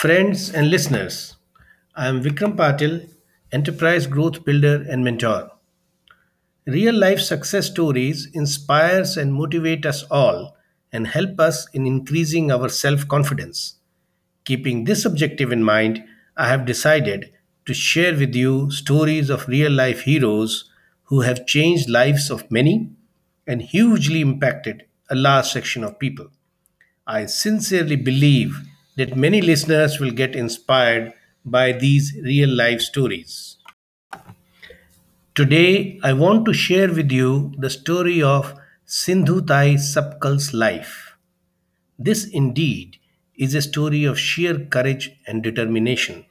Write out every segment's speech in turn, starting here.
Friends and listeners, I am Vikram Patil, enterprise growth builder and mentor. Real life success stories inspires and motivate us all and help us in increasing our self-confidence. Keeping this objective in mind, I have decided to share with you stories of real life heroes who have changed lives of many and hugely impacted a large section of people. I sincerely believe that many listeners will get inspired by these real life stories. Today, I want to share with you the story of Sindhu Tai Sapkal's life. This indeed is a story of sheer courage and determination.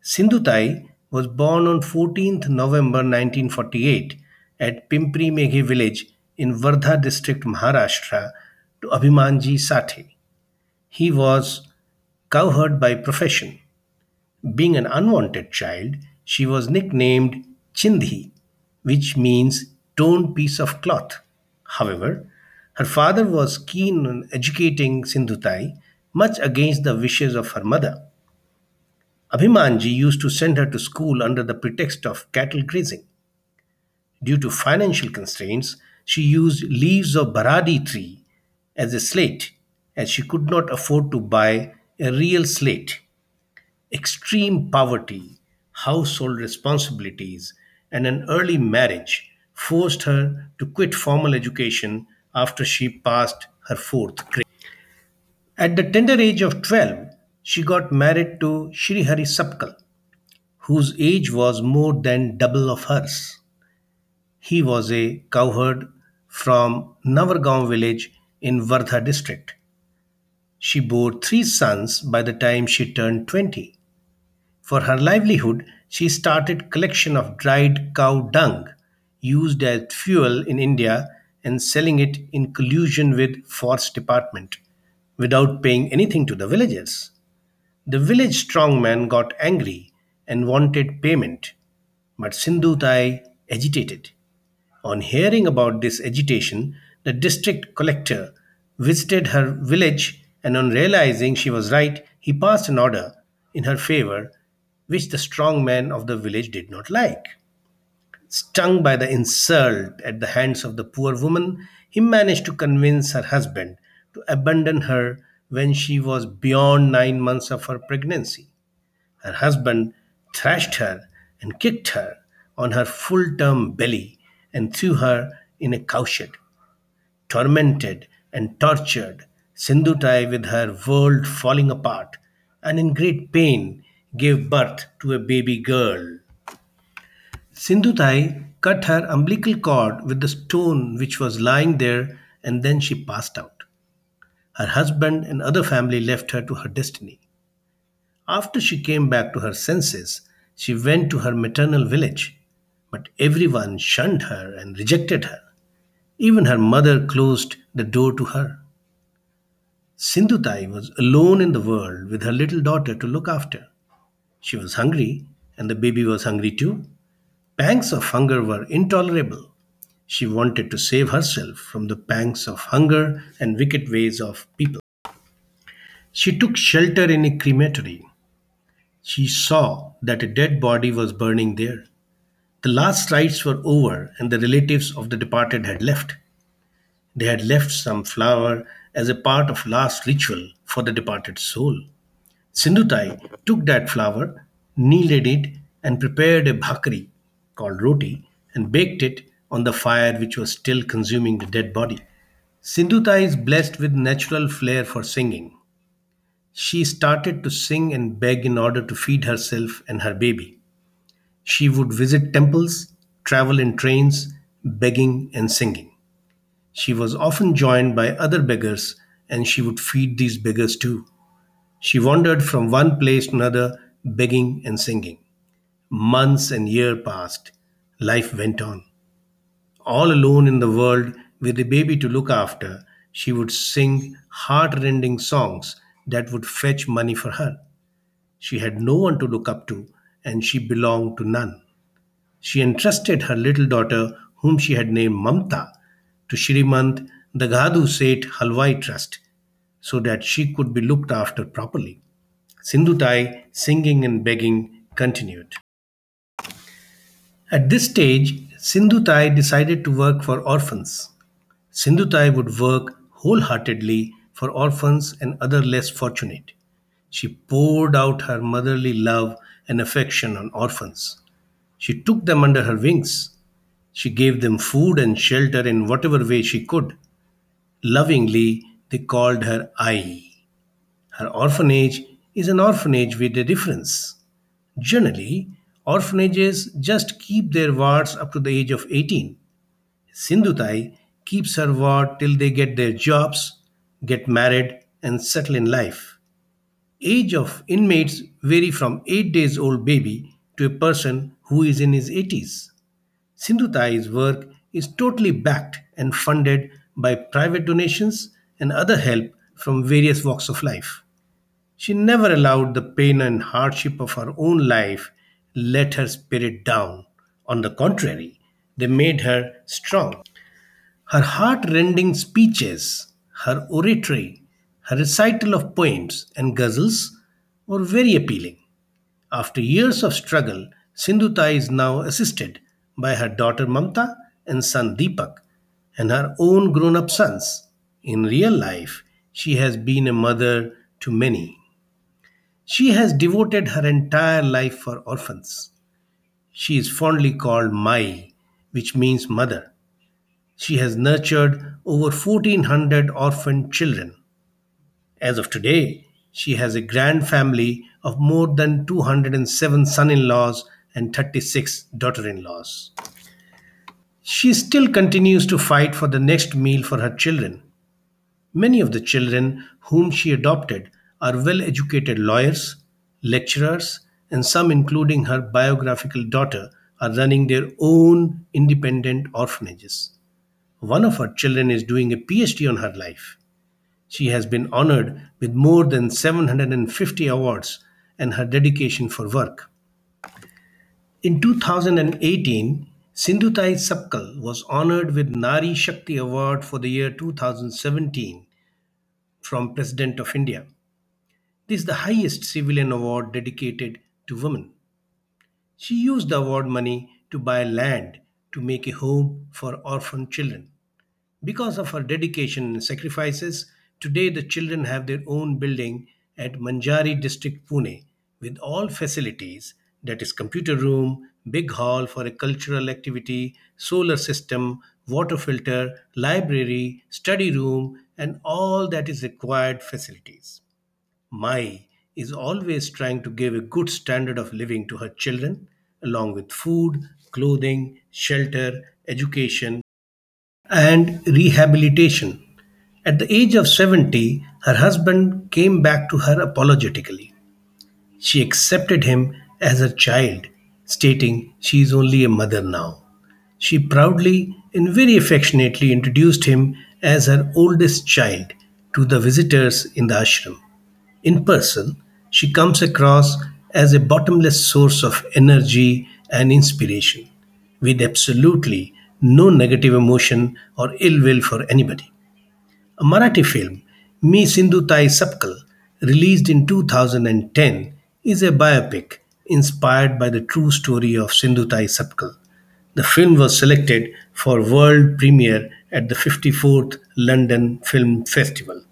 Sindhu Tai was born on 14th November 1948 at Pimpri Meghe village in Wardha district, Maharashtra, to Abhimanji Sathe. He was cowherd by profession. Being an unwanted child, she was nicknamed Chindhi, which means torn piece of cloth. However, her father was keen on educating Sindhutai, much against the wishes of her mother. Abhimanji used to send her to school under the pretext of cattle grazing. Due to financial constraints, she used leaves of baradi tree as a slate, as she could not afford to buy a real slate. Extreme poverty, household responsibilities, and an early marriage forced her to quit formal education after she passed her fourth grade. At the tender age of 12, she got married to Shri Hari Sapkal, whose age was more than double of hers. He was a cowherd from Navargaon village in Wardha district. She bore three sons by the time she turned 20. For her livelihood, she started collection of dried cow dung used as fuel in India and selling it in collusion with forest department without paying anything to the villagers. The village strongman got angry and wanted payment, but Sindhu Tai agitated. On hearing about this agitation, the district collector visited her village and on realizing she was right, he passed an order in her favor which the strong man of the village did not like. Stung by the insult at the hands of the poor woman, he managed to convince her husband to abandon her when she was beyond nine months of her pregnancy. Her husband thrashed her and kicked her on her full term belly and threw her in a cowshed. Tormented and tortured, Sindhutai, with her world falling apart and in great pain, gave birth to a baby girl. Sindhutai cut her umbilical cord with the stone which was lying there and then she passed out. Her husband and other family left her to her destiny. After she came back to her senses, she went to her maternal village, but everyone shunned her and rejected her. Even her mother closed the door to her. Sindhutai was alone in the world with her little daughter to look after. She was hungry, and the baby was hungry too. Pangs of hunger were intolerable. She wanted to save herself from the pangs of hunger and wicked ways of people. She took shelter in a crematory. She saw that a dead body was burning there. The last rites were over, and the relatives of the departed had left. They had left some flour as a part of last ritual for the departed soul. Sindhutai took that flour, kneaded it, and prepared a bhakri called roti and baked it on the fire which was still consuming the dead body. Sindhutai is blessed with natural flair for singing. She started to sing and beg in order to feed herself and her baby. She would visit temples, travel in trains, begging and singing. She was often joined by other beggars and she would feed these beggars too. She wandered from one place to another, begging and singing. Months and years passed. Life went on. All alone in the world with a baby to look after, she would sing heart-rending songs that would fetch money for her. She had no one to look up to, and she belonged to none. She entrusted her little daughter, whom she had named Mamta, to Shrimant Dagdu Seth Halwai Trust so that she could be looked after properly. Sindhutai, singing and begging, continued. At this stage, Sindhutai decided to work for orphans. Sindhutai would work wholeheartedly for orphans and other less fortunate. She poured out her motherly love and affection on orphans. She took them under her wings. She gave them food and shelter in whatever way she could. Lovingly, they called her Ai. Her orphanage is an orphanage with a difference. Generally, orphanages just keep their wards up to the age of 18. Sindhutai keeps her ward till they get their jobs, get married, and settle in life. Age of inmates vary from 8 days old baby to a person who is in his 80s. Sindhutai's work is totally backed and funded by private donations and other help from various walks of life. She never allowed the pain and hardship of her own life let her spirit down. On the contrary, they made her strong. Her heart-rending speeches, her oratory, her recital of poems and ghazals were very appealing. After years of struggle, Sindhutai is now assisted by her daughter Mamta and son Deepak and her own grown up sons. In real life, she has been a mother to many. She has devoted her entire life for orphans. She is fondly called Mai, which means mother. She has nurtured over 1400 orphan children. As of today, she has a grand family of more than 207 son in laws and 36 daughter in laws. She still continues to fight for the next meal for her children. Many of the children whom she adopted are well educated lawyers, lecturers, and some, including her biographical daughter, are running their own independent orphanages. One of her children is doing a PhD on her life. She has been honored with more than 750 awards and her dedication for work. In 2018, Sindhutai Sapkal was honored with Nari Shakti Award for the year 2017 from President of India. This is the highest civilian award dedicated to women. She used the award money to buy land to make a home for orphan children. Because of her dedication and sacrifices, today the children have their own building at Manjari district, Pune, with all facilities that is, computer room, big hall for a cultural activity, solar system, water filter, library, study room, and all that is required facilities. Mai is always trying to give a good standard of living to her children, along with food, clothing, shelter, education, and rehabilitation. At the age of 70, her husband came back to her apologetically. She accepted him as her child, stating she is only a mother now. She proudly and very affectionately introduced him as her oldest child to the visitors in the ashram. In person, she comes across as a bottomless source of energy and inspiration, with absolutely no negative emotion or ill will for anybody. A Marathi film, Mee Sindhu Tai Sapkal, released in 2010, is a biopic inspired by the true story of Sindhu Tai Sapkal. The film was selected for world premiere at the 54th London Film Festival.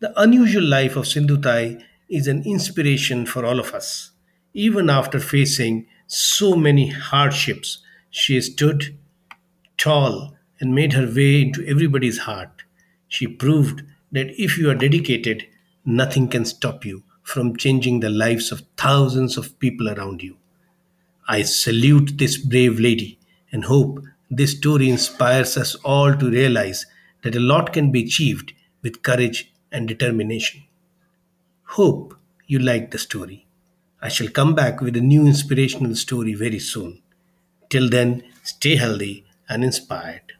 The unusual life of Sindhutai is an inspiration for all of us. Even after facing so many hardships, she stood tall and made her way into everybody's heart. She proved that if you are dedicated, nothing can stop you from changing the lives of thousands of people around you. I salute this brave lady and hope this story inspires us all to realize that a lot can be achieved with courage and determination. Hope you like the story. I shall come back with a new inspirational story very soon. Till then, stay healthy and inspired.